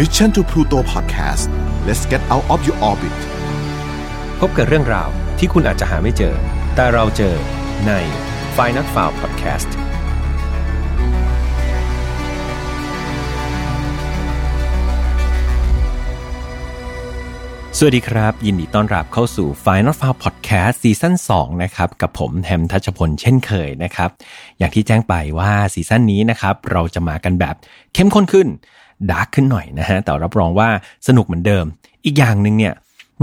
Mission to Pluto Podcast let's get out of your orbit พบกับเรื่องราวที่คุณอาจจะหาไม่เจอ แต่เราเจอใน f i n a l f i l e Podcast สวัสดีครับ ยินดีต้อนรับเข้าสู่ Final f i l e Podcast ซีซั่น2นะครับกับผมแฮมทัชพลเช่นเคยนะครับ อย่างที่แจ้งไปว่าซีซั่นนี้นะครับเราจะมากันแบบเข้มข้นขึ้น ดาร์กขึ้นหน่อยนะฮะแต่รับรองว่าสนุกเหมือนเดิม อีกอย่างหนึ่งเนี่ย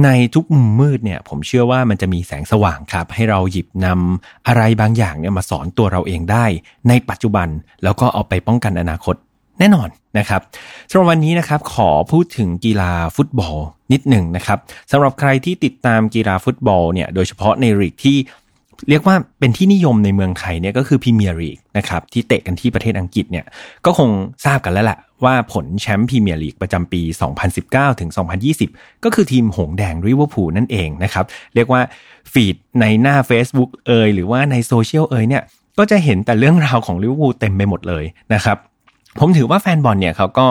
ในทุกมุมมืดเนี่ยผมเชื่อว่ามันจะมีแสงสว่างครับ ให้เราหยิบนำอะไรบางอย่างเนี่ยมาสอนตัวเราเองได้ ในปัจจุบันแล้วก็เอาไปป้องกันอนาคตแน่นอนนะครับสำหรับวันนี้นะครับขอพูดถึงกีฬาฟุตบอลนิดหนึ่งนะครับสำหรับใครที่ติดตามกีฬาฟุตบอลเนี่ยโดยเฉพาะในลีกที่ เรียกว่าเป็นที่นิยมในเมืองไทยเนี่ยก็คือพรีเมียร์ลีกนะครับที่เตะกันที่ประเทศอังกฤษเนี่ยก็คงทราบกันแล้วแหละว่าผลแชมป์พรีเมียร์ลีกประจำปี 2019 ถึง 2020 ก็คือทีมหงส์แดงลิเวอร์พูลนั่นเองนะครับเรียกว่า feed ในหน้า Facebook เอยหรือว่าในโซเชียลเอยเนี่ยก็จะเห็นแต่เรื่องราวของลิเวอร์พูลเต็มไปหมดเลยนะครับผมถือว่าแฟนบอลเนี่ยเขาก็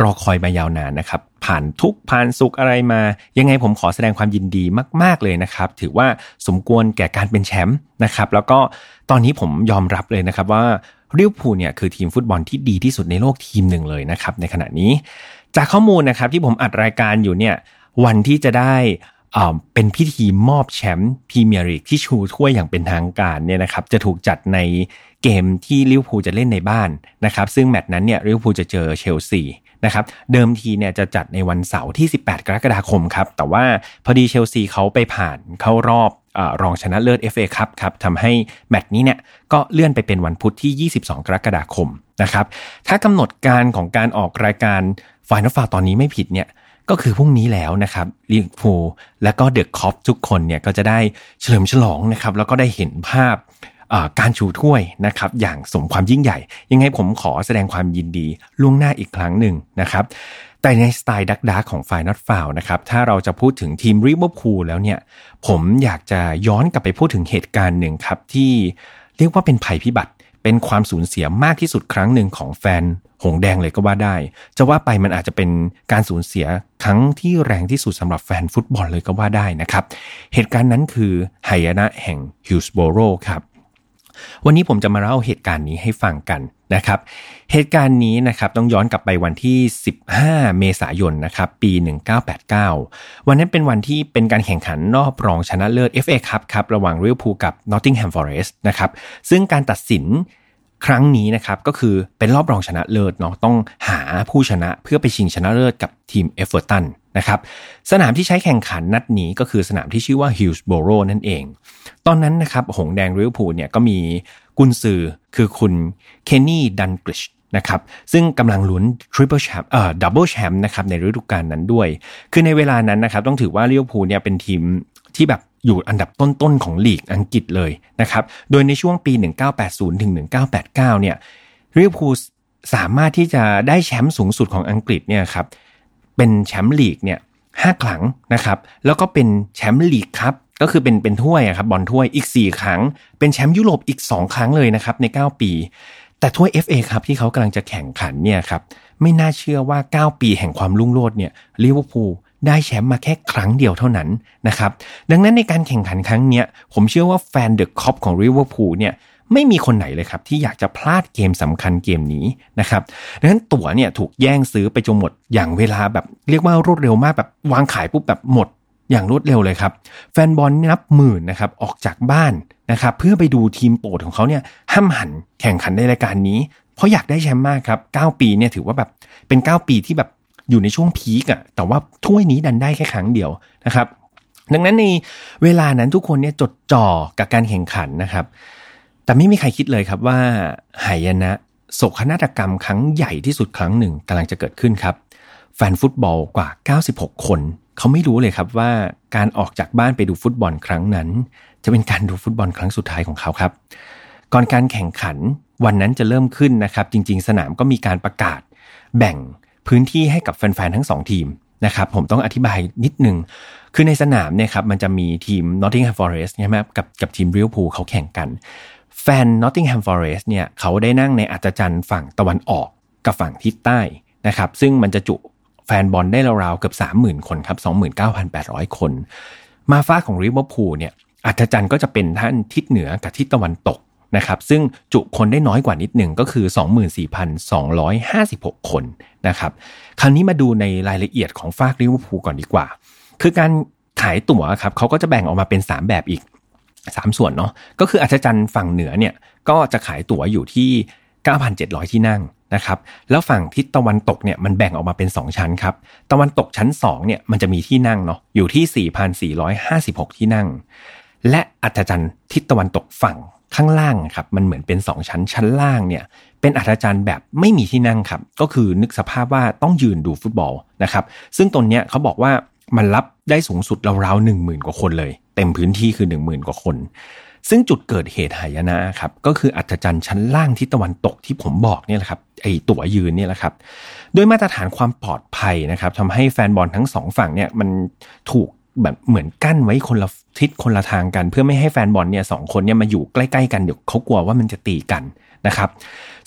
รอคอยมายาวนานนะครับ ผ่านทุกข์ผ่านสุขอะไรมา ยังไงผมขอแสดงความยินดีมาก ๆเลยนะครับ ถือว่าสมควรแก่การเป็นแชมป์นะครับ แล้วก็ตอนนี้ผมยอมรับเลยนะครับว่าลิเวอร์พูลเนี่ยคือทีมฟุตบอลที่ดีที่สุดในโลกทีมหนึ่งเลยนะครับ ในขณะนี้ จากข้อมูลนะครับที่ผมอัดรายการอยู่เนี่ยวันที่จะได้เป็นพิธีมอบแชมป์พรีเมียร์ลีกที่ชูถ้วยอย่างเป็นทางการเนี่ยนะครับจะถูกจัดใน เกมที่ลิเวอร์พูลจะเล่นในบ้านนะครับซึ่งแมตช์นั้นเนี่ยลิเวอร์พูลจะเจอเชลซีนะครับเดิมทีเนี่ยจะจัดในวันเสาร์ที่ 18 กรกฎาคมครับแต่ว่าพอดีเชลซีเขาไปผ่านเข้ารอบอรองชนะเลิศ FA ครับครับทำให้แมตช์นี้เนี่ยก็เลื่อนไปเป็นวันพุธที่ 22 กรกฎาคมนะครับถ้ากำหนดการของการออกรายการไฟนอลฟาตอนนี้ไม่ผิดเนี่ยก็คือพรุ่งนี้แล้วนะครับลิเวอร์พูลและก็เดอะคอปทุกคนเนี่ยก็จะได้เฉลิมฉลองนะครับแล้วก็ได้เห็นภาพ การชูถ้วยนะครับอย่างสมความยิ่งใหญ่ ยังไงผมขอแสดงความยินดีล่วงหน้าอีกครั้งหนึ่งนะครับแต่ในสไตล์ดักดักของฝ่ายนัดฟาวนะครับถ้าเราจะพูดถึงทีมริเวอร์พูลแล้วเนี่ยผมอยากจะย้อนกลับไปพูดถึงเหตุการณ์หนึ่งครับที่เรียกว่าเป็นภัยพิบัติเป็นความสูญเสียมากที่สุดครั้งหนึ่งของแฟนหงแดงเลยก็ว่าได้ จะว่าไปมันอาจจะเป็นการสูญเสียครั้งที่แรงที่สุดสำหรับแฟนฟุตบอลเลยก็ว่าได้นะครับ เหตุการณ์นั้นคือไหยนะแห่งฮิลส์โบโรครับ วันนี้ผมจะมาเล่าเหตุการณ์นี้ให้ฟังกันนะครับ เหตุการณ์นี้นะครับต้องย้อนกลับไปวันที่ 15 เมษายนนะครับปี 1989 วันนั้นเป็นวันที่เป็นการแข่งขันรอบรองชนะเลิศ FA ครับครับระหว่างลิเวอร์พูลกับนอตติงแฮมฟอเรสต์นะครับซึ่งการตัดสิน ครั้งนี้นะครับก็คือเป็นรอบรองชนะเลิศเนาะต้องหาผู้ชนะเพื่อไปชิงชนะเลิศกับทีมเอฟเวอร์ตันนะครับสนามที่ใช้แข่งขันนัดนี้ก็คือสนามที่ชื่อว่าฮิลส์โบโรนั่นเอง ตอนนั้นนะครับหงส์แดงลิเวอร์พูลเนี่ยก็มีกุนซือคือคุณเคนนี่ดัลกลิชนะครับซึ่งกำลังลุ้นทริปเปิลแชมป์เอ่อดับเบิลแชมป์นะครับในฤดูกาลนั้นด้วย คือในเวลานั้นนะครับต้องถือว่าลิเวอร์พูลเนี่ยเป็นทีมที่แบบ อยู่อันดับต้นๆของลีกอังกฤษเลยนะครับ โดยในช่วงปี 1980ถึง1989 เนี่ยลิเวอร์พูลสามารถที่จะได้แชมป์สูงสุดของอังกฤษเนี่ยครับเป็นแชมป์ลีกเนี่ยห้าครั้งนะครับแล้วก็เป็นแชมป์ League Cup ก็คือเป็นเป็นถ้วยครับบอลถ้วยอีก 4 ครั้ง เป็นแชมป์ยุโรปอีก 2 ครั้งเลยนะครับใน 9 ปี แต่ถ้วย FA ครับที่เขากำลังจะแข่งขันเนี่ยครับไม่น่าเชื่อว่า 9 ปีแห่งความรุ่งโรจน์เนี่ยลิเวอร์พูล ได้แชมป์มาแค่ครั้งเดียวเท่านั้นนะครับ ดังนั้นในการแข่งขันครั้งนี้ผมเชื่อว่าแฟนเดอะคอปของลิเวอร์พูลเนี่ยไม่มีคนไหนเลยครับ ที่อยากจะพลาดเกมสำคัญเกมนี้นะครับดังนั้นตั๋วเนี่ยถูกแย่งซื้อไปจนหมดอย่างเวลาแบบเรียกว่ารวดเร็วมากแบบวางขายปุ๊บแบบหมดอย่างรวดเร็วเลยครับ แฟนบอลนับหมื่นนะครับออกจากบ้านนะครับเพื่อไปดูทีมโปรดของเขาเนี่ยห้ามหันแข่งขันในรายการนี้ เพราะอยากได้แชมป์มากครับ 9 ปีเนี่ยถือว่าแบบเป็น 9 ปีที่แบบ อยู่ในช่วงพีกอะแต่ว่าถ้วยนี้ดันได้แค่ครั้งเดียวนะครับ ดังนั้นในเวลานั้นทุกคนเนี่ยจดจ่อกับการแข่งขันนะครับ แต่ไม่มีใครคิดเลยครับว่าหายนะโศกนาฏกรรมครั้งใหญ่ที่สุดครั้งหนึ่งกำลังจะเกิดขึ้นครับ แฟนฟุตบอลกว่า 96 คน เขาไม่รู้เลยครับว่าการออกจากบ้านไปดูฟุตบอลครั้งนั้น จะเป็นการดูฟุตบอลครั้งสุดท้ายของเขาครับ ก่อนการแข่งขันวันนั้นจะเริ่มขึ้นนะครับ จริง ๆ สนามก็มีการประกาศแบ่ง พื้นที่ให้กับแฟนๆทั้ง2ทีมนะครับผมต้องอธิบายนิดนึง คือในสนามเนี่ยครับมันจะมีทีม Nottingham Forest ใช่ไหมกับกับทีม Liverpool เขาแข่งกัน แฟน Nottingham Forest เนี่ยเขาได้นั่งในอัจจันฝั่งตะวันออกกับฝั่งทิศใต้นะครับซึ่งมันจะจุแฟนบอลได้ราวๆเกือบ 30,000 คนครับ29,800 คน มาฟ้าของริเวอร์พูลเนี่ยอัธจันทร์ก็จะเป็นท่านทิศเหนือกับทิศตะวันตก นะครับซึ่งจุคนได้น้อยกว่านิดหนึ่งก็คือ 24,256 คนนะครับคราวนี้มาดูในรายละเอียดของฟากริเวอร์พูลก่อนดีกว่า คือการขายตั๋วครับเขาก็จะแบ่งออกมาเป็น 3 แบบอีก 3 ส่วนเนาะก็คืออัศจรรย์ฝั่งเหนือเนี่ยก็จะขายตั๋วอยู่ที่ 9,700 ที่นั่งนะครับแล้วฝั่งทิศตะวันตกเนี่ยมันแบ่งออกมาเป็น 2 ชั้นครับ ตะวันตกชั้น2เนี่ยมันจะมีที่นั่งเนาะอยู่ที่ 4,456 ที่นั่ง และอัศจรรย์ทิศตะวันตกฝั่ง ข้างล่างครับมันเหมือนเป็น 2 ชั้นชั้นล่างเนี่ยเป็นอัศจรรย์แบบไม่มีที่นั่งครับ ก็คือนึกสภาพว่าต้องยืนดูฟุตบอลนะครับ ซึ่งตรงเนี้ยเขาบอกว่ามันรับได้สูงสุดราวๆหนึ่งหมื่นกว่าคนเลย เต็มพื้นที่คือหนึ่งหมื่นกว่าคน ซึ่งจุดเกิดเหตุหายนะครับ ก็คืออัฒจันทร์ชั้นล่างที่ตะวันตกที่ผมบอกเนี่ยแหละครับไอตั๋วยืนเนี่ยแหละครับโดยมาตรฐานความปลอดภัยนะครับทำให้แฟนบอลทั้งสองฝั่งเนี่ยมันถูกแบบเหมือนกั้นไว้คนละ ทิศคนละทางกัน เพื่อไม่ให้แฟนบอลเนี่ยสองคนเนี่ยมาอยู่ใกล้ๆกันเดี๋ยวเขากลัวว่ามันจะตีกันนะครับ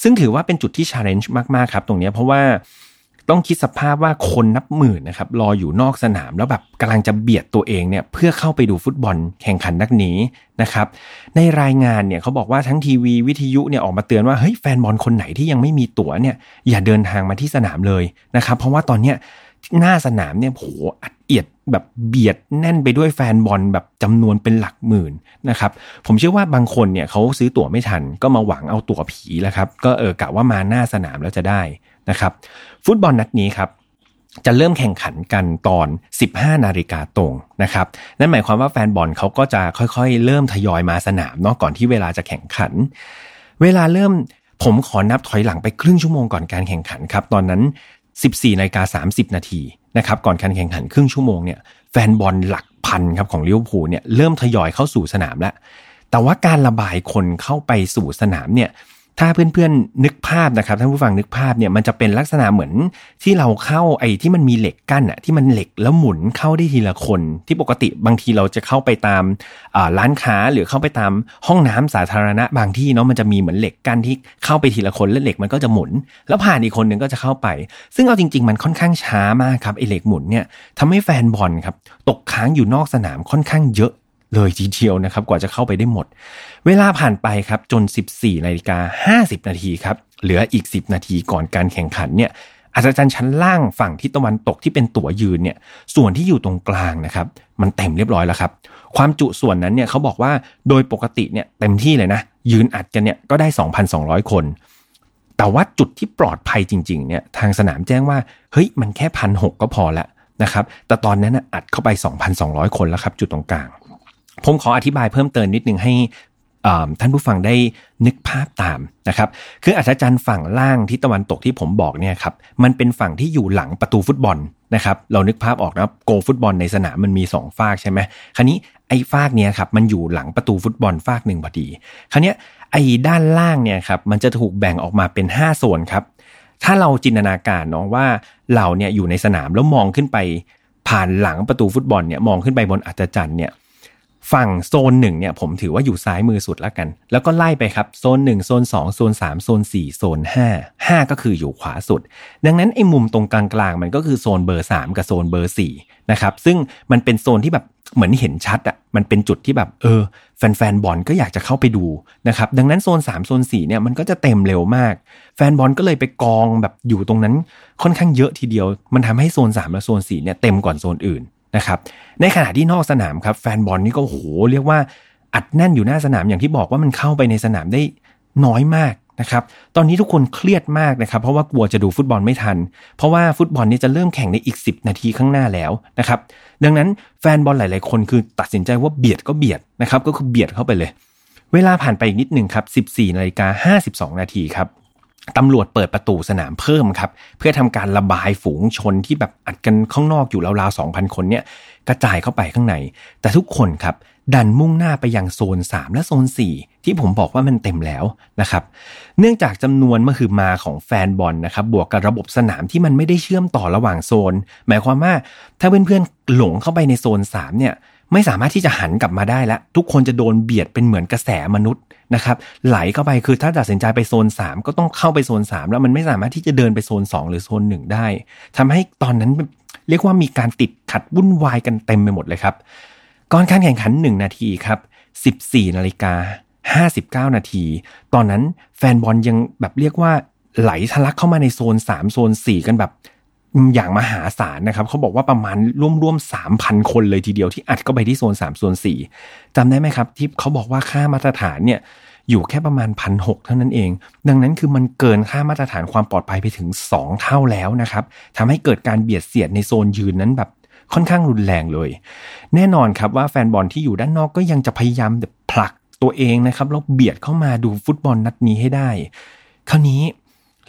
ซึ่งถือว่าเป็นจุดที่ challenge มากๆครับ ตรงนี้เพราะว่าต้องคิดสภาพว่าคนนับหมื่นนะครับรออยู่นอกสนามแล้วแบบกำลังจะเบียดตัวเองเนี่ยเพื่อเข้าไปดูฟุตบอลแข่งขันนักนี้นะครับ ในรายงานเนี่ยเขาบอกว่าทั้งทีวีวิทยุเนี่ยออกมาเตือนว่าเฮ้ยแฟนบอลคนไหนที่ยังไม่มีตั๋วเนี่ยอย่าเดินทางมาที่สนามเลยนะครับ เพราะว่าตอนเนี้ย หน้าสนามเนี่ยโหอัดเอียดแบบเบียดแน่นไปด้วยแฟนบอลแบบจำนวนเป็นหลักหมื่นนะครับผมเชื่อว่าบางคนเนี่ยเขาซื้อตั๋วไม่ทัน ก็มาหวังเอาตั๋วผีแล้วครับ ก็เออกะว่ามาหน้าสนามแล้วจะได้นะครับ ฟุตบอลนัดนี้ครับจะเริ่มแข่งขันกันตอน 15 นาฬิกาตรงนะครับ นั่นหมายความว่าแฟนบอลเขาก็จะค่อยๆ เริ่มทยอยมาสนามเนาะก่อนที่เวลาจะแข่งขัน เวลาเริ่มผมขอนับถอยหลังไปครึ่งชั่วโมงก่อนการแข่งขันครับ ตอนนั้น 14นาฬิกา30 นาทีนะครับก่อนการแข่งขันครึ่งชั่วโมงเนี่ยแฟนบอลหลักพันครับของลิเวอร์พูลเนี่ยเริ่มทยอยเข้าสู่สนามแล้ว แต่ว่าการระบายคนเข้าไปสู่สนามเนี่ย ถ้าเพื่อนๆนึกภาพนะครับท่านผู้ฟังนึกภาพเนี่ยมันจะเป็นลักษณะเหมือนที่เราเข้าไอ้ที่มันมีเหล็กกั้นอะที่มันเหล็กแล้วหมุนเข้าได้ทีละคน ที่ปกติบางทีเราจะเข้าไปตามร้านค้าหรือเข้าไปตามห้องน้ำสาธารณะบางที่เนาะมันจะมีเหมือนเหล็กกั้นที่เข้าไปทีละคนแล้วเหล็กมันก็จะหมุน แล้วผ่านอีกคนหนึ่งก็จะเข้าไป ซึ่งเอาจริง ๆ มันค่อนข้างช้ามากครับไอ้เหล็กหมุนเนี่ยทำให้แฟนบอลครับตกค้างอยู่นอกสนามค่อนข้างเยอะ เลยทีเดียวนะครับ กว่าจะเข้าไปได้หมด เวลาผ่านไปครับจน 14นาฬิกา50 นาทีครับ เหลืออีก 10 นาทีก่อนการแข่งขันเนี่ยอาจารย์ชั้นล่างฝั่งทิศตะวันตกที่เป็นตั๋วยืนเนี่ย ส่วนที่อยู่ตรงกลางนะครับ มันเต็มเรียบร้อยแล้วครับ ความจุส่วนนั้นเนี่ยเขาบอกว่าโดยปกติเนี่ยเต็มที่เลยนะ ยืนอัดกันเนี่ยก็ได้ 2,200 คน แต่ว่าจุดที่ปลอดภัยจริง ๆ เนี่ยทางสนามแจ้งว่า เฮ้ยมันแค่พันหก็พอละนะครับ แต่ตอนนั้นอัดเข้าไป 2,200 คนแล้วครับ จุดตรงกลาง ผมขออธิบายเพิ่มเติมนิดนึงให้ท่านผู้ฟังได้นึกภาพตามนะครับ คืออัศจรรย์ฝั่งล่างที่ตะวันตกที่ผมบอกเนี่ยครับ มันเป็นฝั่งที่อยู่หลังประตูฟุตบอลนะครับ เรานึกภาพออกนะโกฟุตบอลในสนามมันมี2ฝากใช่ไหมคราวนี้ไอ้ฝากเนี้ยครับมันอยู่หลังประตูฟุตบอลฝากหนึ่งพอดี คราวนี้ไอ้ด้านล่างเนี่ยครับมันจะถูกแบ่งออกมาเป็น 5 โซนครับ ถ้าเราจินตนาการเนาะว่าเราเนี่ยอยู่ในสนามแล้วมองขึ้นไปผ่านหลังประตูฟุตบอลเนี่ยมองขึ้นไปบนอัศจรรย์เนี่ย ฝั่งโซนหนึ่งเนี่ยผมถือว่าอยู่ซ้ายมือสุดแล้วกัน แล้วก็ไล่ไปครับโซน1โซน2โซน3โซน4โซน5 5 ก็คืออยู่ขวาสุด ดังนั้นไอ้มุมตรงกลางๆมันก็คือโซนเบอร์ 3 กับโซนเบอร์4นะครับซึ่งมันเป็นโซนที่แบบเหมือนเห็นชัดอะ่ะมันเป็นจุดที่แบบเออแฟนๆบอลก็อยากจะเข้าไปดูนะครับดังนั้นโซน 3 โซน4เนี่ยมันก็จะเต็มเร็วมาก แฟนบอลก็เลยไปกองแบบอยู่ตรงนั้นค่อนข้างเยอะทีเดียว มันทำให้โซน3และโซน4เนี่ยเต็มก่อนโซนอื่น นะครับในขณะที่นอกสนามครับแฟนบอลนี่ก็โหเรียกว่าอัดแน่นอยู่หน้าสนามอย่างที่บอกว่ามันเข้าไปในสนามได้น้อยมากนะครับตอนนี้ทุกคนเครียดมากนะครับเพราะว่ากลัวจะดูฟุตบอลไม่ทัน เพราะว่าฟุตบอลนี้จะเริ่มแข่งในอีก 10 นาทีข้างหน้าแล้วนะครับดังนั้นแฟนบอลหลาย ๆ คนคือตัดสินใจว่าเบียดก็เบียดนะครับก็คือเบียดเข้าไปเลย เวลาผ่านไปอีกนิดหนึ่งครับ 14นาฬิกา52 นาทีครับ ตำรวจเปิดประตูสนามเพิ่มครับ เพื่อทำการระบายฝูงชนที่แบบอัดกันข้างนอกอยู่ราวๆ2,000คนเนี่ยกระจายเข้าไปข้างใน แต่ทุกคนครับ ดันมุ่งหน้าไปยังโซน 3 และโซน 4 ที่ผมบอกว่ามันเต็มแล้วนะครับ เนื่องจากจำนวนมื่อคือมาของแฟนบอลนะครับ บวกกับระบบสนามที่มันไม่ได้เชื่อมต่อระหว่างโซน หมายความว่าถ้าเพื่อนๆหลงเข้าไปในโซน 3 เนี่ย ไม่สามารถที่จะหันกลับมาได้แล้ว ทุกคนจะโดนเบียดเป็นเหมือนกระแสมนุษย์นะครับไหลเข้าไปคือถ้าตัดสินใจไปโซน 3 ก็ต้องเข้าไปโซน 3 แล้วมันไม่สามารถที่จะเดินไปโซน 2 หรือโซน 1 ได้ทำให้ตอนนั้นเรียกว่ามีการติดขัดวุ่นวายกันเต็มไปหมดเลยครับ ก่อนการแข่งขัน 1 นาทีครับ 14นาฬิกา59 นาที ตอนนั้นแฟนบอลยังแบบเรียกว่าไหลทะลักเข้ามาในโซน 3 โซน 4 กันแบบ อย่างมหาศาลนะครับเขาบอกว่าประมาณร่วมๆสามพันคนเลยทีเดียวที่อัดเข้าไปที่โซนสามโซนสี่จำได้ไหมครับ ที่เขาบอกว่าค่ามาตรฐานเนี่ยอยู่แค่ประมาณพันหเท่านั้นเอง ดังนั้นคือมันเกินค่ามาตรฐานความปลอดภัยไปถึง 2 เท่าแล้วนะครับทำให้เกิดการเบียดเสียดในโซนยืนนั้นแบบค่อนข้างรุนแรงเลย แน่นอนครับว่าแฟนบอลที่อยู่ด้านนอกก็ยังจะพยายามผลักตัวเองนะครับแล้วเบียดเข้ามาดูฟุตบอลนัดนี้ให้ได้ คราวนี้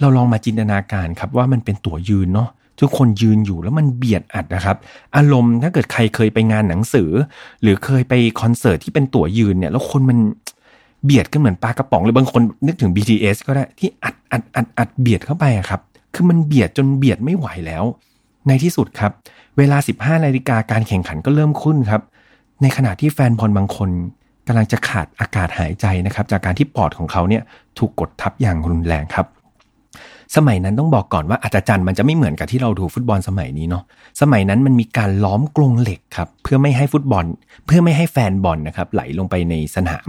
เราลองมาจินตนาการครับว่ามันเป็นตั๋วยืนเนาะ ทุกคนยืนอยู่แล้วมันเบียดอัดนะครับ อารมณ์ถ้าเกิดใครเคยไปงานหนังสือ หรือเคยไปคอนเสิร์ตที่เป็นตั๋วยืนเนี่ยแล้วคนมันเบียดกันเหมือนปลากระป๋องหรือบางคนนึกถึง BTS ก็ได้ที่อัดอัดอัดอัดเบียดเข้าไปครับ คือมันเบียดจนเบียดไม่ไหวแล้ว ในที่สุดครับ เวลา 15นาฬิกาการแข่งขันก็เริ่มขึ้นครับ ในขณะที่แฟนบอลบางคนกำลังจะขาดอากาศหายใจนะครับ จากการที่ปอดของเขาเนี่ยถูกกดทับอย่างรุนแรงครับ สมัยนั้นต้องบอกก่อนว่าอาจารย์มันจะไม่เหมือนกับที่เราดูฟุตบอลสมัยนี้เนาะสมัยนั้นมันมีการล้อมกรงเหล็กครับเพื่อไม่ให้ฟุตบอล เพื่อไม่ให้แฟนบอลนะครับไหลลงไปในสนาม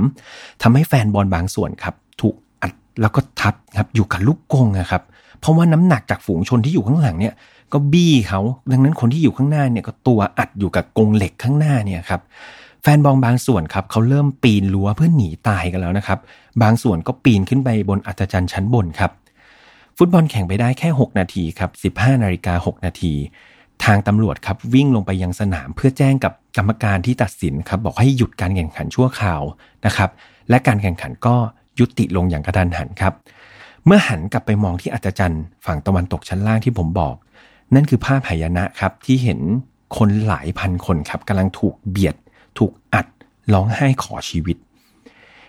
ทำให้แฟนบอลบางส่วนครับถูกอัดแล้วก็ทับครับอยู่กับลูกกรงนะครับเพราะว่าน้ำหนักจากฝูงชนที่อยู่ข้างหลังเนี่ยก็บี้เขาดังนั้นคนที่อยู่ข้างหน้าเนี่ยก็ตัวอัดอยู่กับกรงเหล็กข้างหน้าเนี่ยครับแฟนบอลบางส่วนครับเขาเริ่มปีนรั้วเพื่อหนีตายกันแล้วนะครับ บางส่วนก็ปีนขึ้นไปบนอัศจรรย์ชั้นบนครับ ฟุตบอลแข่งไปได้แค่ 6 นาทีครับ 15 นาฬิกา 6 นาที ทางตำรวจครับวิ่งลงไปยังสนามเพื่อแจ้งกับกรรมการที่ตัดสินครับบอกให้หยุดการแข่งขันชั่วคราวนะครับ และการแข่งขันก็ยุติลงอย่างกระทันหันครับ เมื่อหันกลับไปมองที่อัจจันฝั่งตะวันตกชั้นล่างที่ผมบอก นั่นคือภาพหายนะครับที่เห็นคนหลายพันคนครับกำลังถูกเบียด ถูกอัดร้องไห้ขอชีวิต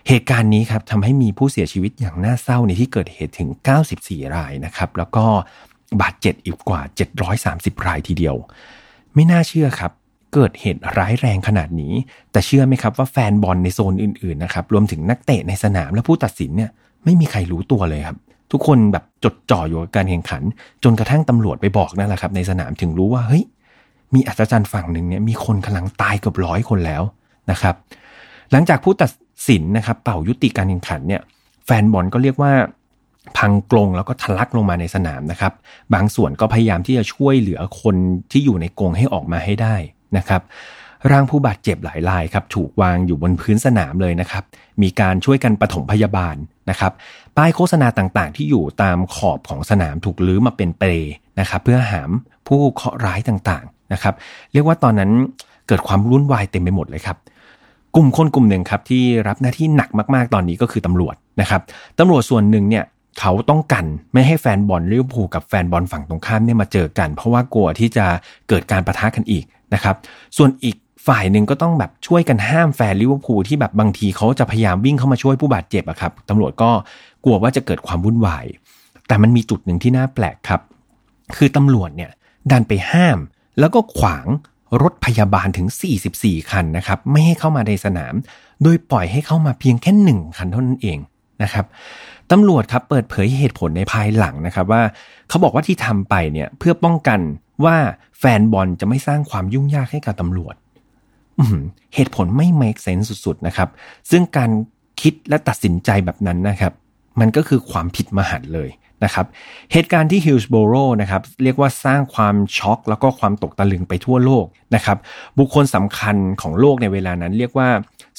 เหตุการณ์นี้ครับทำให้มีผู้เสียชีวิตอย่างน่าเศร้าในที่เกิดเหตุถึง 94 รายนะครับ แล้วก็บาดเจ็บอีกกว่า 730 รายทีเดียว ไม่น่าเชื่อครับเกิดเหตุร้ายแรงขนาดนี้ แต่เชื่อไหมครับว่าแฟนบอลในโซนอื่นๆนะครับรวมถึงนักเตะในสนามและผู้ตัดสินเนี่ยไม่มีใครรู้ตัวเลยครับ ทุกคนแบบจดจ่ออยู่กับการแข่งขัน จนกระทั่งตำรวจไปบอกนั่นแหละครับ ในสนามถึงรู้ว่าเฮ้ยมีอัศจรรย์ฝั่งหนึ่งเนี่ยมีคนกำลังตายเกือบร้อยคนแล้วนะครับ หลังจากผู้ตัด สินนะครับเป่ายุติการแข่งขันเนี่ยแฟนบอลก็เรียกว่าพังกรงแล้วก็ทะลักลงมาในสนามนะครับ บางส่วนก็พยายามที่จะช่วยเหลือคนที่อยู่ในกรงให้ออกมาให้ได้นะครับร่างผู้บาดเจ็บหลายรายครับถูกวางอยู่บนพื้นสนามเลยนะครับ มีการช่วยกันปฐมพยาบาลนะครับ ป้ายโฆษณาต่างๆ ที่อยู่ตามขอบของสนามถูกรื้อมาเป็นเปลนะครับ เพื่อหามผู้เคราะห์ร้ายต่างๆนะครับ เรียกว่าตอนนั้นเกิดความวุ่นวายเต็มไปหมดเลยครับ กลุ่มคนกลุ่มหนึ่งครับที่รับหน้าที่หนักมากๆตอนนี้ก็คือตำรวจนะครับตำรวจส่วนหนึ่งเนี่ยเขาต้องกันไม่ให้แฟนบอลลิเวอร์พูลกับแฟนบอลฝั่งตรงข้ามเนี่ยมาเจอกัน เพราะว่ากลัวที่จะเกิดการปะทะกันอีกนะครับส่วนอีกฝ่ายหนึ่งก็ต้องแบบช่วยกันห้ามแฟนลิเวอร์พูลที่แบบบางทีเขาจะพยายามวิ่งเข้ามาช่วยผู้บาดเจ็บอะครับตำรวจก็กลัวว่าจะเกิดความวุ่นวาย แต่มันมีจุดหนึ่งที่น่าแปลกครับ คือตำรวจเนี่ยดันไปห้ามแล้วก็ขวาง รถพยาบาลถึง 44 คันนะครับ ไม่ให้เข้ามาในสนาม โดยปล่อยให้เข้ามาเพียงแค่หนึ่งคันเท่านั้นเองนะครับตำรวจครับเปิดเผยเหตุผลในภายหลังนะครับว่า เขาบอกว่าที่ทำไปเนี่ยเพื่อป้องกันว่าแฟนบอลจะไม่สร้างความยุ่งยากให้กับตำรวจเหตุผลไม่ make sense สุดๆนะครับ ซึ่งการคิดและตัดสินใจแบบนั้นนะครับ มันก็คือความผิดมหันต์เลย นะครับเหตุการณ์ที่ฮิลส์โบโรนะครับเรียกว่าสร้างความช็อก แล้วก็ความตกตะลึงไปทั่วโลกนะครับบุคคลสำคัญของโลกในเวลานั้น เรียกว่า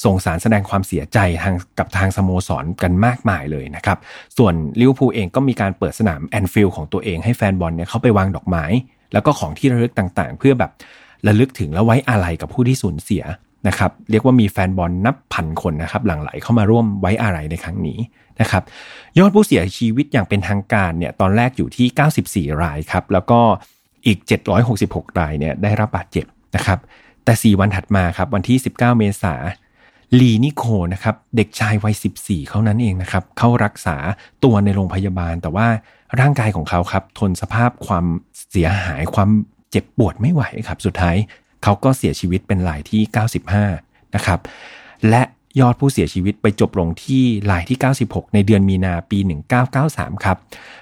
ส่งสารแสดงความเสียใจทางกับทางสโมสรกันมากมายเลยนะครับส่วนลิเวอร์พูลเองก็มีการเปิดสนามแอนฟิลด์ของตัวเองให้แฟนบอลเนี่ยเขาไปวางดอกไม้ แล้วก็ของที่ระลึกต่างๆ เพื่อแบบระลึกถึงและไว้อาลัยกับผู้ที่สูญเสีย นะครับเรียกว่ามีแฟนบอลนับพันคนนะครับหลั่งไหลเข้ามาร่วมไว้อาลัยในครั้งนี้นะครับยอดผู้เสียชีวิตอย่างเป็นทางการเนี่ยตอนแรกอยู่ที่ 94 รายครับแล้วก็อีก 766 รายเนี่ยได้รับบาดเจ็บนะครับแต่ 4 วันถัดมาครับวันที่ 19 เมษาลีนิโคนะครับเด็กชายวัย 14 เขานั้นเองนะครับเข้ารักษาตัวในโรงพยาบาล แต่ว่าร่างกายของเขาครับทนสภาพความเสียหายความเจ็บปวดไม่ไหวครับ สุดท้าย เขาก็เสียชีวิตเป็นรายที่ 95 นะครับ และยอดผู้เสียชีวิตไปจบลงที่รายที่ 96 ในเดือนมีนาปี 1993 ครับ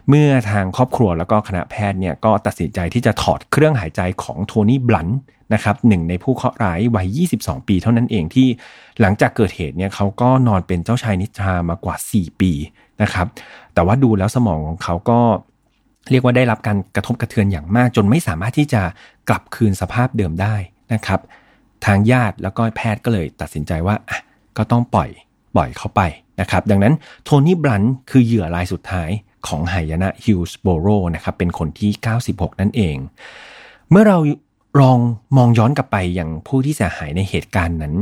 เมื่อทางครอบครัวแล้วก็คณะแพทย์เนี่ยก็ตัดสินใจที่จะถอดเครื่องหายใจของโทนี่บลันนะครับหนึ่งในผู้เคราะห์ร้ายวัย 22 ปีเท่านั้นเองที่หลังจากเกิดเหตุเนี่ยเขาก็นอนเป็นเจ้าชายนิทรามากว่า 4 ปีนะครับ แต่ว่าดูแล้วสมองของเขาก็เรียกว่าได้รับการกระทบกระเทือนอย่างมากจนไม่สามารถที่จะกลับคืนสภาพเดิมได้ นะครับ ทางญาติแล้วก็แพทย์ก็เลยตัดสินใจว่าก็ต้องปล่อยปล่อยเขาไปนะครับ ดังนั้นโทนี่บรันคือเหยื่อรายสุดท้ายของหายนะฮิลส์โบโรนะครับเป็นคนที่ 96 นั่นเอง เมื่อเราลองมองย้อนกลับไปอย่างผู้ที่เสียหายในเหตุการณ์นั้น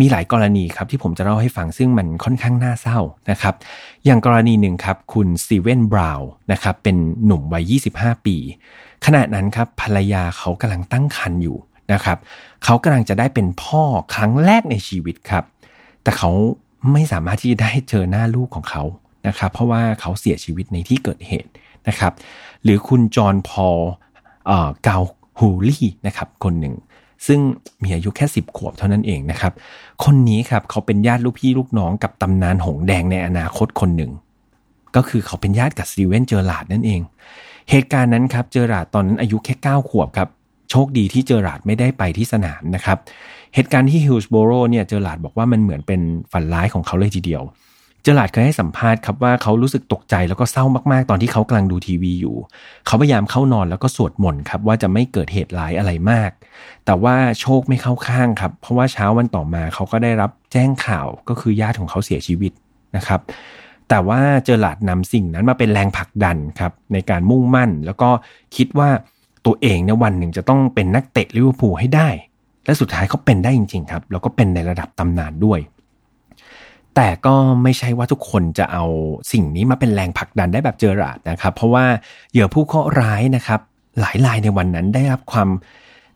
มีหลายกรณีครับที่ผมจะเล่าให้ฟังซึ่งมันค่อนข้างน่าเศร้านะครับ อย่างกรณีหนึ่งครับคุณซีเวนบราวน์นะครับเป็นหนุ่มวัย 25 ปี ขณะนั้นครับภรรยาเขากำลังตั้งครรภ์อยู่ นะครับเขากำลังจะได้เป็นพ่อครั้งแรกในชีวิตครับ แต่เขาไม่สามารถที่จะได้เจอหน้าลูกของเขานะครับ เพราะว่าเขาเสียชีวิตในที่เกิดเหตุนะครับ หรือคุณจอห์นพอลเกาฮูลี่นะครับคนหนึ่ง ซึ่งมีอายุแค่ 10 ขวบเท่านั้นเองนะครับ คนนี้ครับเขาเป็นญาติลูกพี่ลูกน้องกับตำนานหงส์แดงในอนาคตคนหนึ่ง ก็คือเขาเป็นญาติกับสตีเวนเจอร์ราดนั่นเอง เหตุการณ์นั้นครับเจอร์ราดตอนนั้นอายุแค่ 9 ขวบครับ โชคดีที่เจอร์ราดไม่ได้ไปที่สนามนะครับ เหตุการณ์ที่ฮิลส์โบโรเนี่ยเจอร์ราดบอกว่ามันเหมือนเป็นฝันร้ายของเขาเลยทีเดียวเจอร์ราดเคยให้สัมภาษณ์ครับว่าเขารู้สึกตกใจแล้วก็เศร้ามากๆ ตอนที่เขากำลังดูทีวีอยู่ เขาพยายามเข้านอนแล้วก็สวดมนต์ครับว่าจะไม่เกิดเหตุร้ายอะไรมาก แต่ว่าโชคไม่เข้าข้างครับ เพราะว่าเช้าวันต่อมาเขาก็ได้รับแจ้งข่าวก็คือญาติของเขาเสียชีวิตนะครับแต่ว่าเจอหลาดนำสิ่งนั้นมาเป็นแรงผลักดันครับในการมุ่งมั่น แล้วก็คิดว่า ตัวเองเนี่ยวันหนึ่งจะต้องเป็นนักเตะลิเวอร์พูลให้ได้ และสุดท้ายเขาเป็นได้จริง ๆ ครับ แล้วก็เป็นในระดับตำนานด้วย แต่ก็ไม่ใช่ว่าทุกคนจะเอาสิ่งนี้มาเป็นแรงผลักดันได้แบบเจอราดนะครับ เพราะว่าเหยื่อผู้เคราะห์ร้ายนะครับ หลายรายในวันนั้นได้รับความ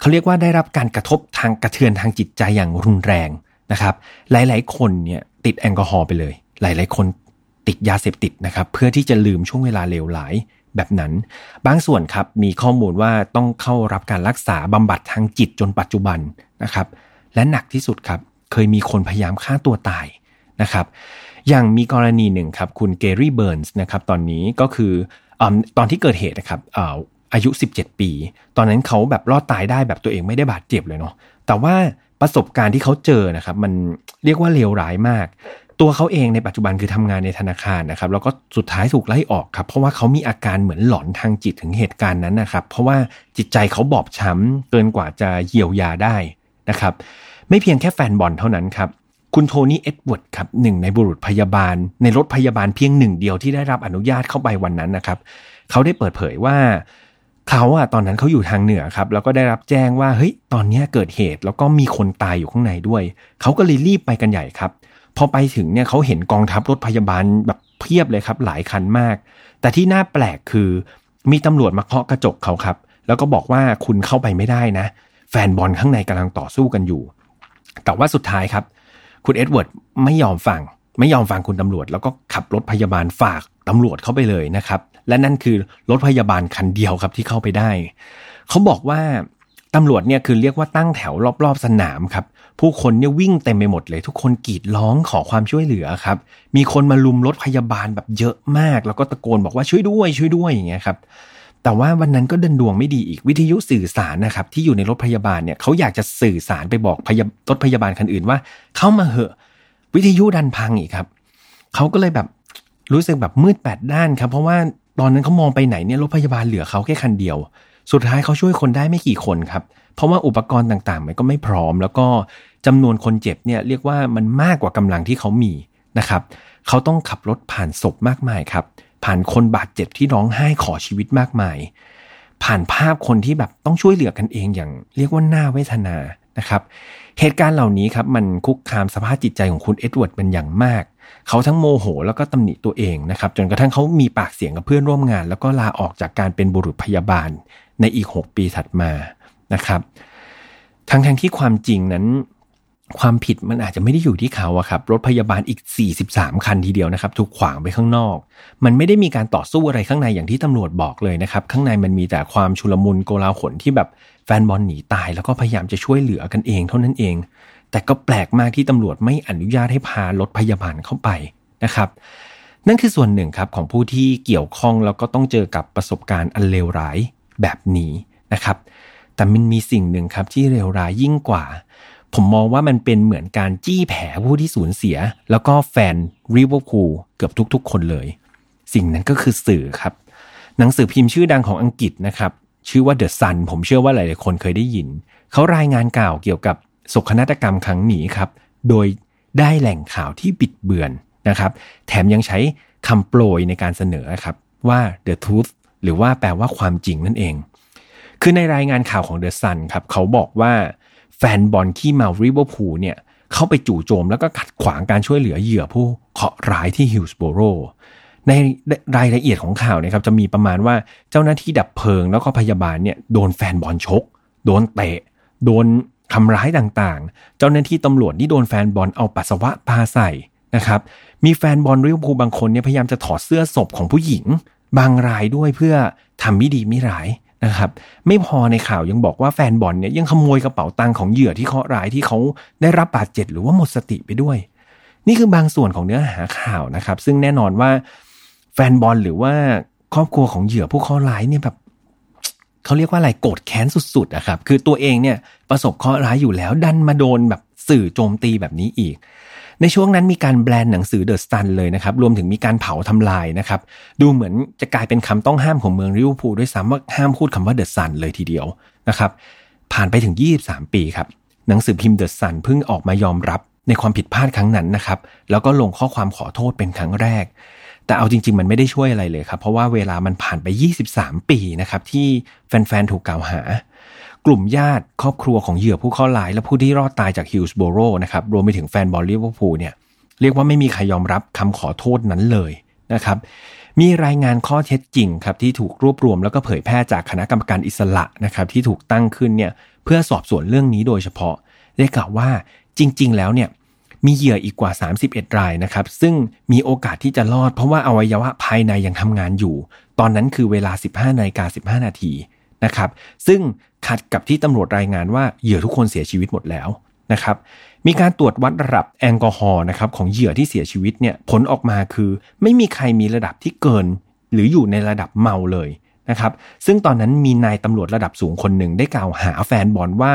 เขาเรียกว่าได้รับการกระทบทางกระเทือนทางจิตใจอย่างรุนแรงนะครับ หลายๆ คนเนี่ยติดแอลกอฮอล์ไปเลย หลาย ๆ คนติดยาเสพติดนะครับ เพื่อที่จะลืมช่วงเวลาเลวหลาย แบบนั้น บางส่วนครับมีข้อมูลว่าต้องเข้ารับการรักษาบำบัดทางจิตจนปัจจุบันนะครับ และหนักที่สุดครับเคยมีคนพยายามฆ่าตัวตายนะครับ อย่างมีกรณีหนึ่งครับคุณเกรี่เบิร์นส์นะครับตอนนี้ก็คืออตอนที่เกิดเหตุนะครับอายุ 17 ปี ตอนนั้นเขาแบบรอดตายได้แบบตัวเองไม่ได้บาดเจ็บเลยเนาะแต่ว่าประสบการณ์ที่เขาเจอนะครับ มันเรียกว่าเลวร้ายมาก ตัวเขาเองในปัจจุบันคือทำงานในธนาคารนะครับแล้วก็สุดท้ายถูกไล่ออกครับ เพราะว่าเขามีอาการเหมือนหลอนทางจิตถึงเหตุการณ์นั้นนะครับ เพราะว่าจิตใจเขาบอบช้ำเกินกว่าจะเยียวยาได้นะครับ ไม่เพียงแค่แฟนบอลเท่านั้นครับคุณโทนี่เอ็ดเวิร์ดครับหนึ่งในบุรุษพยาบาล ในรถพยาบาลเพียงหนึ่งเดียวที่ได้รับอนุญาตเข้าไปวันนั้นนะครับ เขาได้เปิดเผยว่าเขาอะตอนนั้นเขาอยู่ทางเหนือครับ แล้วก็ได้รับแจ้งว่าเฮ้ยตอนนี้เกิดเหตุแล้วก็มีคนตายอยู่ข้างในด้วย เขาก็เลยรีบไปกันใหญ่ครับ พอไปถึงเนี่ยเขาเห็นกองทัพรถพยาบาลแบบเพียบเลยครับหลายคันมาก แต่ที่น่าแปลกคือ มีตำรวจมาเคาะกระจกเขาครับ แล้วก็บอกว่าคุณเข้าไปไม่ได้นะ แฟนบอลข้างในกำลังต่อสู้กันอยู่ แต่ว่าสุดท้ายครับ คุณเอ็ดเวิร์ดไม่ยอมฟัง ไม่ยอมฟังคุณตำรวจ แล้วก็ขับรถพยาบาลฝ่าตำรวจเข้าไปเลยนะครับ และนั่นคือรถพยาบาลคันเดียวครับที่เข้าไปได้ เขาบอกว่าตำรวจเนี่ยคือเรียกว่าตั้งแถวรอบๆสนามครับ ผู้คนเนี่ยวิ่งเต็มไปหมดเลย ทุกคนกรีดร้องขอความช่วยเหลือครับ มีคนมาลุมรถพยาบาลแบบเยอะมาก แล้วก็ตะโกนบอกว่าช่วยด้วย ช่วยด้วยอย่างเงี้ยครับแต่ว่าวันนั้นก็เดินดวงไม่ดีอีกวิทยุสื่อสารนะครับ ที่อยู่ในรถพยาบาลเนี่ยเขาอยากจะสื่อสารไปบอกรถพยาบาลคันอื่นว่า เข้ามาเหอะ วิทยุดันพังอีกครับเขาก็เลยแบบรู้สึกแบบมืดแปดด้านครับ เพราะว่าตอนนั้นเขามองไปไหนเนี่ยรถพยาบาลเหลือเขาแค่คันเดียว สุดท้ายเขาช่วยคนได้ไม่กี่คนครับ เพราะว่าอุปกรณ์ต่างๆ มันก็ไม่พร้อม แล้วก็จำนวนคนเจ็บเนี่ยเรียกว่ามันมากกว่ากำลังที่เขามีนะครับเขาต้องขับรถผ่านศพมากมายครับ ผ่านคนบาดเจ็บที่ร้องไห้ขอชีวิตมากมาย ผ่านภาพคนที่แบบต้องช่วยเหลือกันเองอย่างเรียกว่าน่าเวทนานะครับ เหตุการณ์เหล่านี้ครับมันคุกคามสภาพจิตใจของคุณเอ็ดเวิร์ดเป็นอย่างมากเขาทั้งโมโหแล้วก็ตำหนิตัวเองนะครับจนกระทั่งเขามีปากเสียงกับเพื่อนร่วมงาน แล้วก็ลาออกจากการเป็นบุรุษพยาบาลในอีก 6 ปีถัดมา นะครับ ทั้งทั้งที่ความจริงนั้น ความผิดมันอาจจะไม่ได้อยู่ที่เขาอะครับรถพยาบาลอีก 43 คันทีเดียวนะครับถูกขวางไปข้างนอก มันไม่ได้มีการต่อสู้อะไรข้างในอย่างที่ตำรวจบอกเลยนะครับ ข้างในมันมีแต่ความชุลมุนโกลาหลที่แบบแฟนบอลหนีตาย แล้วก็พยายามจะช่วยเหลือกันเองเท่านั้นเอง แต่ก็แปลกมากที่ตำรวจไม่อนุญาตให้พารถพยาบาลเข้าไปนะครับนั่นคือส่วนหนึ่งครับของผู้ที่เกี่ยวข้องแล้วก็ต้องเจอกับประสบการณ์อันเลวร้ายแบบนี้นะครับ แต่มันมีสิ่งหนึ่งครับที่เลวร้ายยิ่งกว่า ผมมองว่ามันเป็นเหมือนการจี้แผลผู้ที่สูญเสีย แล้วก็แฟนริเวอร์พูลเกือบทุกๆ คนเลย สิ่งนั้นก็คือสื่อครับ หนังสือพิมพ์ชื่อดังของอังกฤษนะครับชื่อว่า The Sun ผมเชื่อว่าหลายๆคนเคยได้ยิน เขารายงานกล่าวเกี่ยวกับศกนาฏกรรมครั้งนี้ครับ โดยได้แหล่งข่าวที่บิดเบือนนะครับ แถมยังใช้คำโปรยในการเสนอครับว่า the truth หรือว่าแปลว่าความจริงนั่นเอง คือในรายงานข่าวของ The Sun ครับเขาบอกว่าแฟนบอลที่มาริเวอร์พูลเนี่ยเข้าไปจู่โจมแล้วก็ขัดขวางการช่วยเหลือเหยื่อผู้เคราะห์ร้ายที่ฮิลส์โบโรในรายละเอียดของข่าวนะครับจะมีประมาณว่าเจ้าหน้าที่ดับเพลิงแล้วก็พยาบาลเนี่ยโดนแฟนบอลชก โดนเตะ โดนทำร้ายต่างๆ เจ้าหน้าที่ตำรวจที่โดนแฟนบอลเอาปัสสาวะปาใส่นะครับมีแฟนบอลริเวอร์พูลบางคนเนี่ยพยายามจะถอดเสื้อศพของผู้หญิง บางรายด้วยเพื่อทำไม่ดีไม่ร้าย นะครับไม่พอในข่าวยังบอกว่าแฟนบอลเนี่ยยังขโมยกระเป๋าตังค์ของเหยื่อที่เคาะร้ายที่เขาได้รับบาดเจ็บหรือว่าหมดสติไปด้วย นี่คือบางส่วนของเนื้อหาข่าวนะครับ ซึ่งแน่นอนว่าแฟนบอลหรือว่าครอบครัวของเหยื่อผู้เคาะร้ายเนี่ยแบบเขาเรียกว่าอะไรโกรธแค้นสุดๆนะครับ คือตัวเองเนี่ยประสบเคราะห์ร้ายอยู่แล้ว ดันมาโดนแบบสื่อโจมตีแบบนี้อีก ในช่วงนั้นมีการแบนหนังสือ The Sun เลยนะครับ รวมถึงมีการเผาทำลายนะครับ ดูเหมือนจะกลายเป็นคำต้องห้ามของเมืองลิเวอร์พูล้วยซ้ำว่าห้ามพูดคำว่า The Sun เลยทีเดียวนะครับ ผ่านไปถึง 23 ปีครับ หนังสือพิมพ์ The Sun เพิ่งออกมายอมรับในความผิดพลาดครั้งนั้นนะครับ แล้วก็ลงข้อความขอโทษเป็นครั้งแรก แต่เอาจริง ๆ มันไม่ได้ช่วยอะไรเลยครับ เพราะว่าเวลามันผ่านไป 23 ปีนะครับที่แฟนๆถูกกล่าวหา กลุ่มญาติครอบครัวของเหยื่อผู้เคราะห์ร้ายและผู้ที่รอดตายจากฮิลส์โบโรนะครับรวมไปถึงแฟนบอลลิเวอร์พูลเนี่ยเรียกว่าไม่มีใครยอมรับคำขอโทษนั้นเลยนะครับมีรายงานข้อเท็จจริงครับที่ถูกรวบรวมแล้วก็เผยแพร่จากคณะกรรมการอิสระนะครับที่ถูกตั้งขึ้นเนี่ยเพื่อสอบสวนเรื่องนี้โดยเฉพาะ ได้กล่าวว่าจริง ๆ แล้วเนี่ยมีเหยื่ออีกกว่า 31 รายนะครับซึ่งมีโอกาสที่จะรอดเพราะว่าอวัยวะภายในยังทำงานอยู่ ตอนนั้นคือเวลา 15นาฬิกา15 นาที นะครับ ซึ่งขัดกับที่ตำรวจรายงานว่าเหยื่อทุกคนเสียชีวิตหมดแล้วนะครับ มีการตรวจวัดระดับแอลกอฮอล์นะครับของเหยื่อที่เสียชีวิตเนี่ยผลออกมาคือไม่มีใครมีระดับที่เกิน หรืออยู่ในระดับเมาเลยนะครับซึ่งตอนนั้นมีนายตำรวจระดับสูงคนหนึ่งได้กล่าวหาแฟนบอลว่า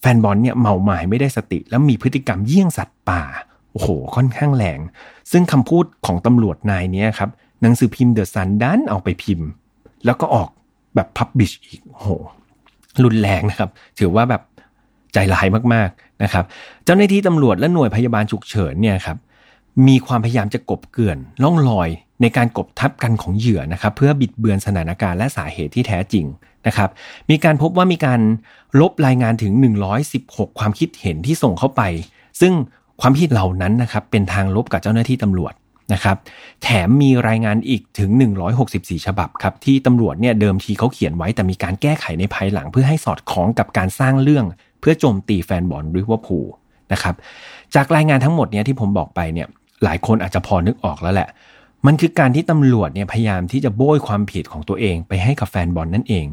แฟนบอลเนี่ยเมาหมายไม่ได้สติ แล้วมีพฤติกรรมเยี่ยงสัตว์ป่าโอ้โหค่อนข้างแรงซึ่งคำพูดของตำรวจนายนี้ครับหนังสือพิมพ์เดอะซันดันเอาไปพิมพ์ แล้วก็ออก แบบพับบิชอีกโหรุนแรงนะครับ ถือว่าแบบใจร้ายมากๆนะครับ เจ้าหน้าที่ตำรวจและหน่วยพยาบาลฉุกเฉินเนี่ยครับมีความพยายามจะกบเกลื่อนล่องลอยในการกบทับกันของเหยื่อนะครับ เพื่อบิดเบือนสถานการณ์และสาเหตุที่แท้จริงนะครับ มีการพบว่ามีการลบรายงานถึง 116 ความคิดเห็นที่ส่งเข้าไป ซึ่งความคิดเหล่านั้นนะครับเป็นทางลบกับเจ้าหน้าที่ตำรวจ นะครับแถมมีรายงานอีกถึง 164 ฉบับครับที่ตำรวจเนี่ยเดิมทีเขาเขียนไว้แต่มีการแก้ไขในภายหลัง เพื่อให้สอดคล้องกับการสร้างเรื่อง เพื่อโจมตีแฟนบอลริเวอร์พูลนะครับจากรายงานทั้งหมดเนี่ยที่ผมบอกไปเนี่ยหลายคนอาจจะพอนึกออกแล้วแหละ มันคือการที่ตำรวจเนี่ยพยายามที่จะโบยความผิดของตัวเองไปให้กับแฟนบอลนั่นเอง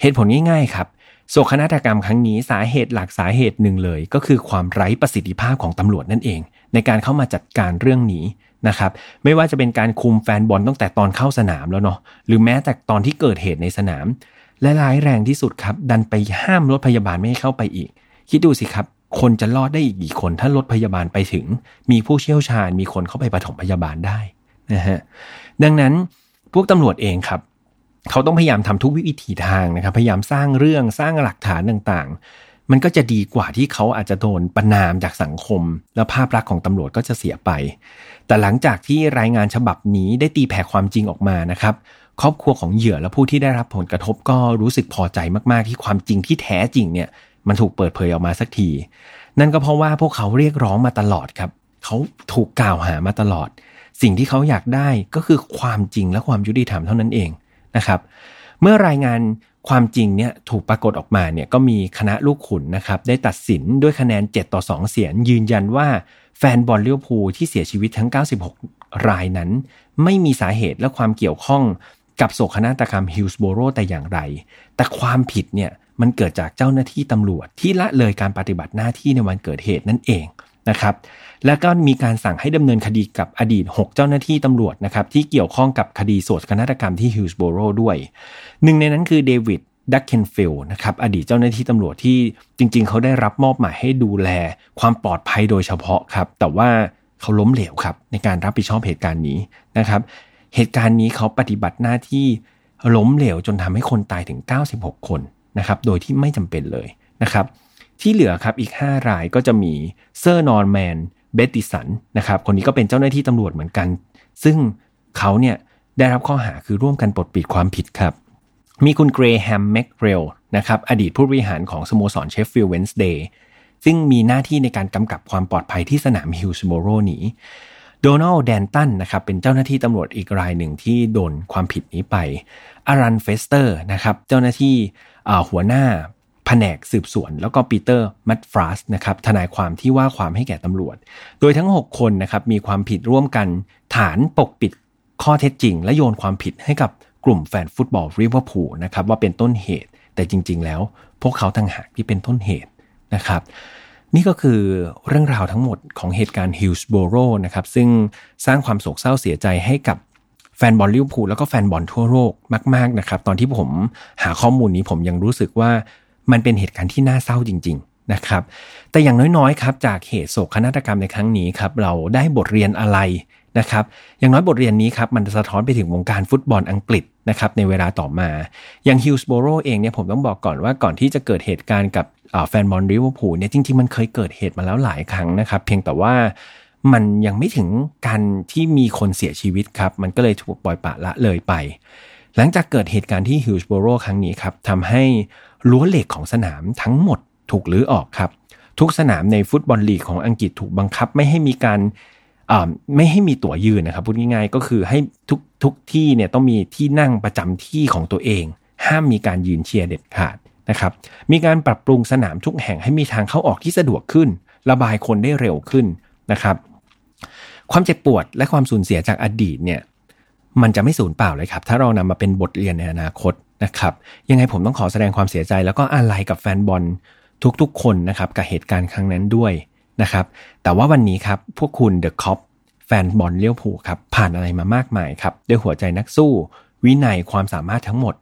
เหตุผลง่ายๆครับโศกนาฏกรรมครั้งนี้สาเหตุหลักสาเหตุหนึ่งเลย ก็คือความไร้ประสิทธิภาพของตำรวจนั่นเอง ในการเข้ามาจัดการเรื่องนี้นะครับไม่ว่าจะเป็นการคุมแฟนบอลตั้งแต่ตอนเข้าสนามแล้วเนาะหรือแม้แต่ตอนที่เกิดเหตุในสนาม และร้ายแรงที่สุดครับ ดันไปห้ามรถพยาบาลไม่ให้เข้าไปอีก คิดดูสิครับ คนจะรอดได้อีกกี่คน ถ้ารถพยาบาลไปถึง มีผู้เชี่ยวชาญมีคนเข้าไปปฐมพยาบาลได้นะฮะดังนั้นพวกตำรวจเองครับเขาต้องพยายามทำทุกวิถีทางนะครับ พยายามสร้างเรื่องสร้างหลักฐานต่างๆ มันก็จะดีกว่าที่เขาอาจจะโดนประนามจากสังคม และภาพลักษณ์ของตำรวจก็จะเสียไป แต่หลังจากที่รายงานฉบับนี้ได้ตีแผ่ความจริงออกมานะครับ ครอบครัวของเหยื่อและผู้ที่ได้รับผลกระทบก็รู้สึกพอใจมากๆที่ความจริงที่แท้จริงเนี่ยมันถูกเปิดเผยออกมาสักที นั่นก็เพราะว่าพวกเขาเรียกร้องมาตลอดครับเขาถูกกล่าวหามาตลอด สิ่งที่เขาอยากได้ก็คือความจริงและความยุติธรรมเท่านั้นเองนะครับ เมื่อรายงาน ความจริงเนี่ยถูกปรากฏออกมาเนี่ยก็มีคณะลูกขุนนะครับได้ตัดสินด้วยคะแนน 7 ต่อ 2 เสียง ยืนยันว่าแฟนบอลเลี้ยวภูที่เสียชีวิตทั้ง 96 รายนั้น ไม่มีสาเหตุและความเกี่ยวข้องกับโศกนาฏกรรมฮิลส์โบโรแต่อย่างไร แต่ความผิดเนี่ยมันเกิดจากเจ้าหน้าที่ตำรวจที่ละเลยการปฏิบัติหน้าที่ในวันเกิดเหตุนั่นเองนะครับ แล้วก็มีการสั่งให้ดำเนินคดีกับอดีต 6 เจ้าหน้าที่ตำรวจนะครับที่เกี่ยวข้องกับคดีโศกนาฏกรรมที่ฮิลส์โบโรด้วย หนึ่งในนั้นคือเดวิดดักเคนฟิลด์นะครับอดีตเจ้าหน้าที่ตำรวจที่จริง ๆ เขาได้รับมอบหมายให้ดูแลความปลอดภัยโดยเฉพาะครับ แต่ว่าเขาล้มเหลวครับ ในการรับผิดชอบเหตุการณ์นี้นะครับ เหตุการณ์นี้เขาปฏิบัติหน้าที่ล้มเหลวจนทำให้คนตายถึง 96 คนนะครับ โดยที่ไม่จำเป็นเลยนะครับ ที่เหลือครับอีก 5 รายก็จะมีเซอร์นอร์แมน เบตติสันนะครับ คนนี้ก็เป็นเจ้าหน้าที่ตำรวจเหมือนกัน ซึ่งเขาเนี่ยได้รับข้อหาคือร่วมกันปกปิดความผิดครับ มีคุณเกรแฮมแม็คเครลล์นะครับอดีตผู้บริหารของสโมสรเชฟฟิลด์เวนส์เดย์ซึ่งมีหน้าที่ในการกำกับความปลอดภัยที่สนามฮิลส์โบโรมีโดนัลด์ เดนตันนะครับเป็นเจ้าหน้าที่ตำรวจอีกรายหนึ่งที่โดนความผิดนี้ไปอลัน ฟอสเตอร์นะครับเจ้าหน้าที่หัวหน้า แผนกสืบสวน แล้วก็ปีเตอร์ เมตคาล์ฟนะครับทนายความที่ว่าความให้แก่ตำรวจ โดยทั้ง 6 คนนะครับมีความผิดร่วมกันฐานปกปิดข้อเท็จจริง และโยนความผิดให้กับกลุ่มแฟนฟุตบอลลิเวอร์พูลนะครับว่าเป็นต้นเหตุ แต่จริง ๆ แล้ว พวกเขาต่างหากที่เป็นต้นเหตุนะครับนี่ก็คือเรื่องราวทั้งหมดของเหตุการณ์ฮิลส์โบโรนะครับซึ่งสร้างความโศกเศร้าเสียใจให้กับแฟนบอลลิเวอร์พูลแล้วก็แฟนบอลทั่วโลกมาก ๆนะครับ ตอนที่ผมหาข้อมูลนี้ผมยังรู้สึกว่า มันเป็นเหตุการณ์ที่น่าเศร้าจริง ๆนะครับ แต่อย่างน้อยๆครับจากเหตุโศกนาฏกรรมในครั้งนี้ครับเราได้บทเรียนอะไรนะครับ อย่างน้อยบทเรียนนี้ครับมันสะท้อนไปถึงวงการฟุตบอลอังกฤษนะครับในเวลาต่อมา อย่างฮิลส์โบโรเองเนี่ยผมต้องบอกก่อนว่าก่อนที่จะเกิดเหตุการณ์กับแฟนบอลลิเวอร์พูลเนี่ยจริงๆมันเคยเกิดเหตุมาแล้วหลายครั้งนะครับ เพียงแต่ว่ามันยังไม่ถึงการที่มีคนเสียชีวิตครับ มันก็เลยถูกปล่อยปละละเลยไป หลังจากเกิดเหตุการณ์ที่ฮิลส์โบโรครั้งนี้ครับทำให้ รั้วเหล็กของสนามทั้งหมดถูกลื้อออกครับ ทุกสนามในฟุตบอลลีกของอังกฤษถูกบังคับไม่ให้มีการไม่ให้มีตั๋วยืนนะครับพูดง่ายๆ ก็คือให้ทุกทุกที่เนี่ยต้องมีที่นั่งประจำที่ของตัวเอง ห้ามมีการยืนเชียร์เด็ดขาดนะครับมีการปรับปรุงสนามทุกแห่งให้มีทางเข้าออกที่สะดวกขึ้น ระบายคนได้เร็วขึ้นนะครับ ความเจ็บปวดและความสูญเสียจากอดีตเนี่ยมันจะไม่สูญเปล่าเลยครับ ถ้าเรานำมาเป็นบทเรียนในอนาคต นะครับ ยังไงผมต้องขอแสดงความเสียใจ แล้วก็อาลัยกับแฟนบอลทุกๆ คนนะครับกับเหตุการณ์ครั้งนั้นด้วยนะครับ แต่ว่าวันนี้ครับพวกคุณเดอะคอปแฟนบอลเลี้ยวผูครับผ่านอะไรมามากมายครับด้วยหัวใจนักสู้ วินัยความสามารถทั้งหมด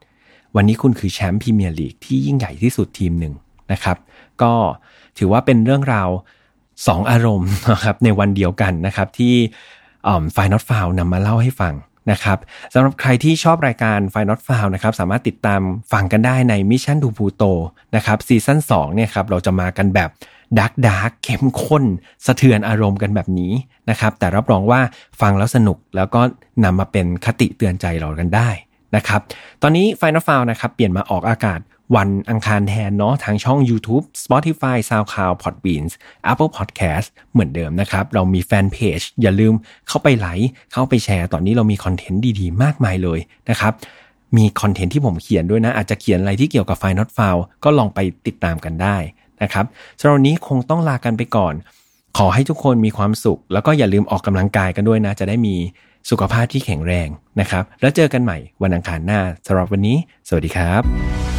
วันนี้คุณคือแชมป์พรีเมียร์ลีกที่ยิ่งใหญ่ที่สุดทีมหนึ่งนะครับ ก็ถือว่าเป็นเรื่องราวสองอารมณ์นะครับในวันเดียวกันนะครับที่ File Not Found นำมาเล่าให้ฟัง นะครับสำหรับใครที่ชอบรายการ File Not Found นะครับสามารถติดตามฟังกันได้ใน Mission To Pluto นะครับซีซั่น2เนี่ยครับเราจะมากันแบบ dark dark เข้มข้น สะเทือนอารมณ์กันแบบนี้นะครับ แต่รับรองว่าฟังแล้วสนุกแล้วก็นำมาเป็นคติเตือนใจเรากันได้นะครับ ตอนนี้ Final f i l นะครับ เปลี่ยนมาออกอากาศ วันอังคารแทนเนาะทางช่อง YouTube Spotify SoundCloud Podbeans Apple Podcast เหมือนเดิมนะครับ เรามีแฟนเพจอย่าลืมเข้าไปไลค์เข้าไปแชร์ ตอนนี้เรามีคอนเทนต์ดีๆ มากมายเลยนะครับ มีคอนเทนต์ที่ผมเขียนด้วยนะ อาจจะเขียนอะไรที่เกี่ยวกับ Final f i l e ก็ลองไปติดตามกันได้นะครับสำหรับวันนี้คงต้องลากันไปก่อน ขอให้ทุกคนมีความสุข แล้วก็อย่าลืมออกกำลังกายกันด้วยนะ จะได้มีสุขภาพที่แข็งแรงนะครับ แล้วเจอกันใหม่วันอังคารหน้าสำหรับวันนี้ สวัสดีครับ